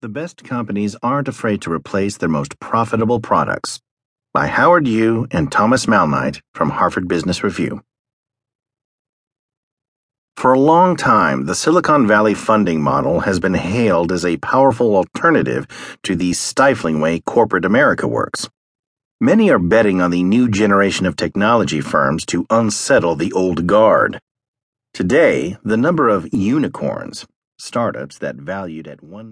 The best companies aren't afraid to replace their most profitable products. By Howard Yu and Thomas Malnight from Harvard Business Review. For a long time, the Silicon Valley funding model has been hailed as a powerful alternative to the stifling way corporate America works. Many are betting on the new generation of technology firms to unsettle the old guard. Today, the number of unicorns, startups that valued at one